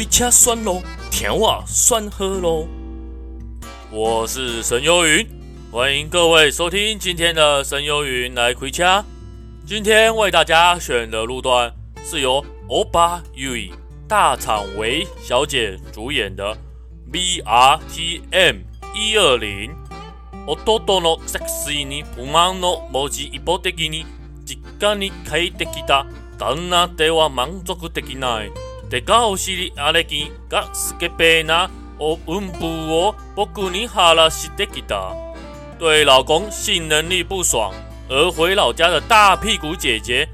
开车算咯，甜话算喝咯。我是神游云，欢迎各位收听今天的神游云来开车。今天为大家选的路段是由欧巴 Yui 大场唯小姐主演的 VRTM 一二零。弟のセクシーに不满の文字一方的に実家に帰ってきた旦那では满足できない。 得高西里阿雷基嘎斯给贝纳哦温布哦波古尼哈拉西德吉达，对老公性能力不爽而回老家的大屁股姐姐，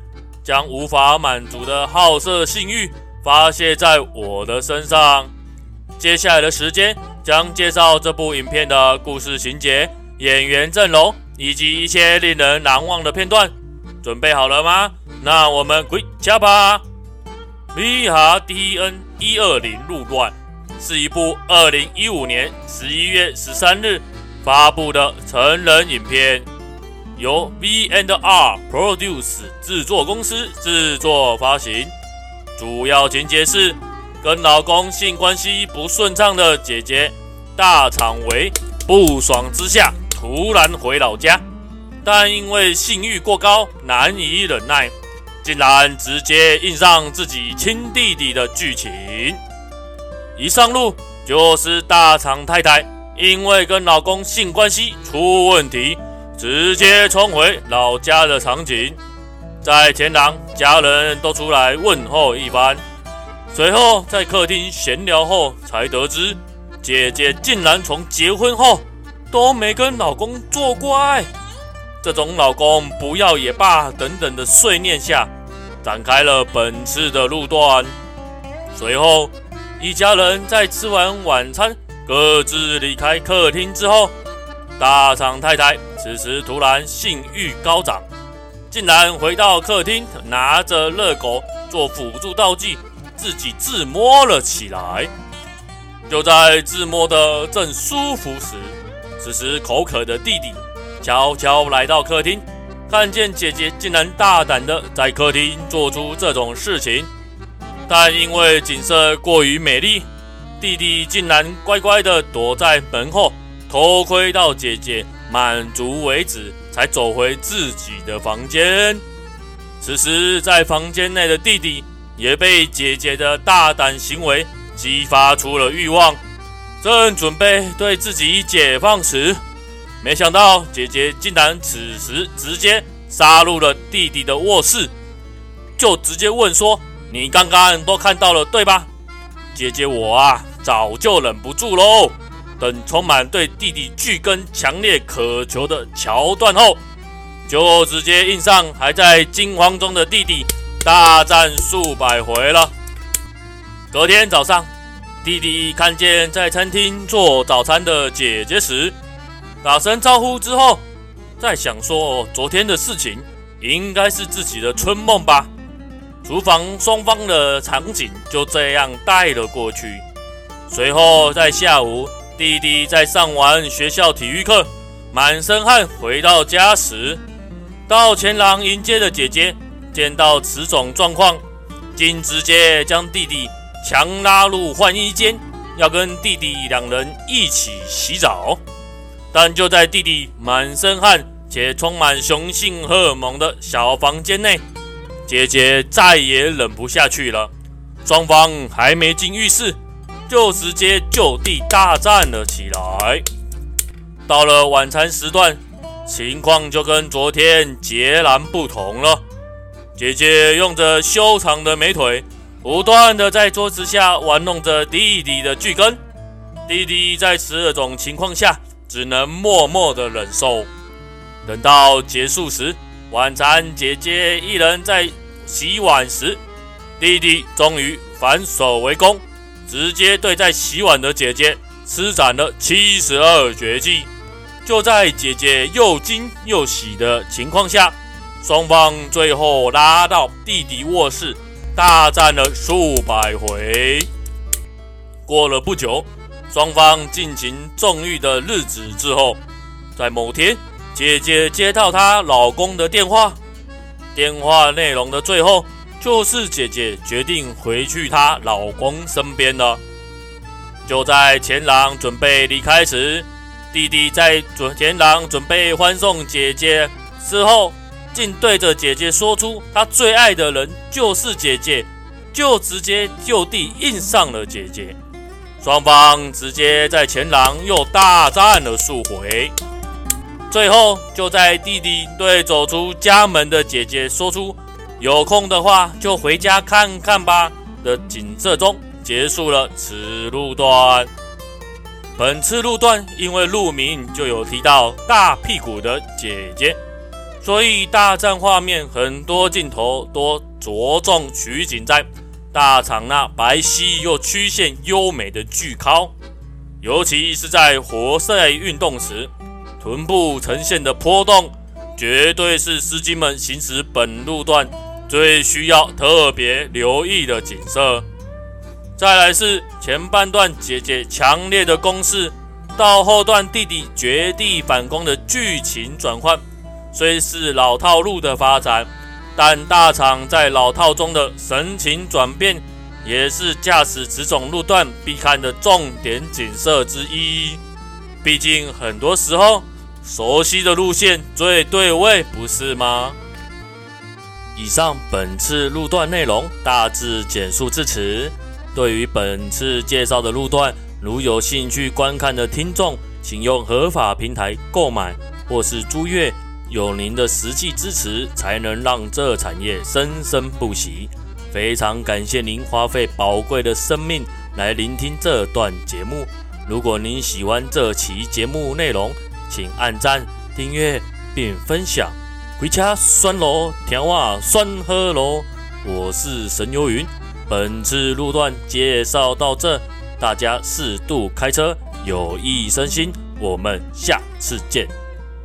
将无法满足的好色性欲发泄在我的身上。接下来的时间将介绍这部影片的故事情节、演员阵容以及一些令人难忘的片段。准备好了吗？那我们回家吧。Vr dn 一二零路段是一部二零一五年十一月十三日发布的成人影片，由 V&R Produce 制作公司制作发行。主要情节是跟老公性关系不顺畅的姐姐大场为不爽之下突然回老家，但因为性欲过高难以忍耐。竟然直接印上自己亲弟弟的剧情，一上路就是大厂太太因为跟老公性关系出问题，直接冲回老家的场景。在前廊，家人都出来问候一番，随后在客厅闲聊后，才得知姐姐竟然从结婚后都没跟老公做过爱，这种老公不要也罢等等的碎念下。展开了本次的路段。随后，一家人在吃完晚餐，各自离开客厅之后，大厂太太此时突然性欲高涨，竟然回到客厅，拿着热狗做辅助道具，自己自摸了起来。就在自摸的正舒服时，此时口渴的弟弟悄悄来到客厅。看见姐姐竟然大胆的在客厅做出这种事情，但因为景色过于美丽，弟弟竟然乖乖的躲在门后，偷窥到姐姐满足为止，才走回自己的房间。此时，在房间内的弟弟也被姐姐的大胆行为激发出了欲望，正准备对自己解放时。没想到姐姐竟然此时直接杀入了弟弟的卧室，就直接问说：“你刚刚都看到了对吧？”姐姐我啊，早就忍不住喽。等充满对弟弟巨根强烈渴求的桥段后，就直接印上还在惊慌中的弟弟，大战数百回了。隔天早上，弟弟看见在餐厅做早餐的姐姐时，打声招呼之后，再想说昨天的事情应该是自己的春梦吧。厨房双方的场景就这样带了过去。随后在下午，弟弟在上完学校体育课，满身汗回到家时，到前廊迎接的姐姐见到此种状况，竟直接将弟弟强拉入换衣间，要跟弟弟两人一起洗澡。但就在弟弟满身汗且充满雄性荷尔蒙的小房间内，姐姐再也忍不下去了。双方还没进浴室，就直接就地大战了起来。到了晚餐时段，情况就跟昨天截然不同了。姐姐用着修长的美腿，不断的在桌子下玩弄着弟弟的巨根。弟弟在此种情况下，只能默默的忍受。等到结束时，晚餐姐姐一人在洗碗时，弟弟终于反手为攻，直接对在洗碗的姐姐施展了七十二绝技。就在姐姐又惊又喜的情况下，双方最后拉到弟弟卧室，大战了数百回。过了不久。双方进行纵欲的日子之后，在某天，姐姐接到她老公的电话，电话内容的最后就是姐姐决定回去她老公身边了。就在前郎准备离开时，弟弟在准前郎准备欢送姐姐之后，竟对着姐姐说出他最爱的人就是姐姐，就直接就地硬上了姐姐。双方直接在前廊又大战了数回，最后就在弟弟对走出家门的姐姐说出“有空的话就回家看看吧”的景色中。结束了此路段。本次路段因为路名就有提到大屁股的姐姐，所以大战画面很多镜头都着重取景在大场那白皙又曲线优美的巨尻，尤其是在活塞运动时，臀部呈现的波动，绝对是司机们行驶本路段最需要特别留意的景色。再来是前半段姐姐强烈的攻势，到后段弟弟绝地反攻的剧情转换，虽是老套路的发展，但大厂在老套中的神情转变，也是驾驶此种路段必看的重点景色之一。毕竟很多时候，熟悉的路线最对味，不是吗？以上本次路段内容大致简述至此。对于本次介绍的路段，如有兴趣观看的听众，请用合法平台购买或是租阅。有您的实际支持，才能让这产业生生不息。非常感谢您花费宝贵的生命来聆听这段节目。如果您喜欢这期节目内容，请按赞、订阅并分享。回家酸咯，甜话酸喝咯。我是神游云。本次路段介绍到这，大家适度开车，有益身心。我们下次见。